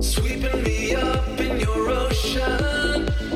Sweeping me up in your ocean.